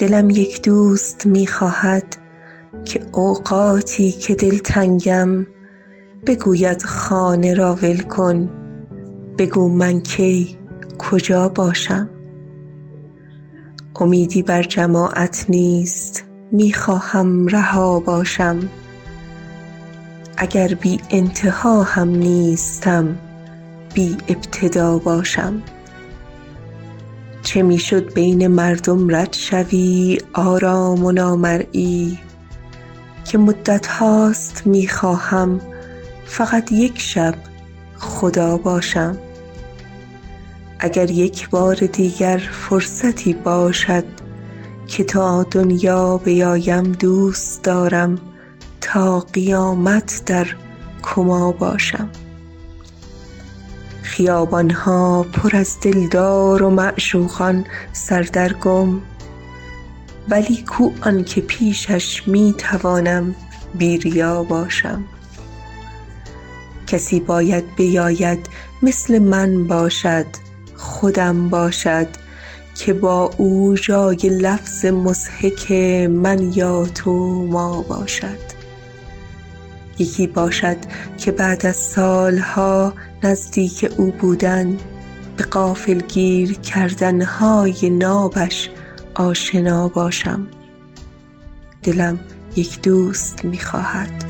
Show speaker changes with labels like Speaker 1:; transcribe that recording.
Speaker 1: دلم یک دوست می خواهد که اوقاتی که دلتنگم بگوید خانه را ول کن بگو من کی کجا باشم. امیدی بر جماعت نیست می خواهم رها باشم. اگر بی انتها هم نیستم بی ابتدا باشم. چه می شد بین مردم رد شوی آرام و نامرئی؟ که مدت هاست می خواهم فقط یک شب خدا باشم. اگر یک بار دیگر فرصتی باشد که تا دنیا بیایم دوست دارم تا قیامت در کما باشم. خیابان ها پر از دلدار و معشوقان سردرگم ولی کو آن که پیشش می توانم بی ریا باشم. کسی باید بیاید مثل من باشد خودم باشد که با او جای لفظ مضحک من یا تو ما باشد. یکی باشد که بعد از سالها نزدیک او بودن به غافلگیر کردن های نابش آشنا باشم. دلم یک دوست می خواهد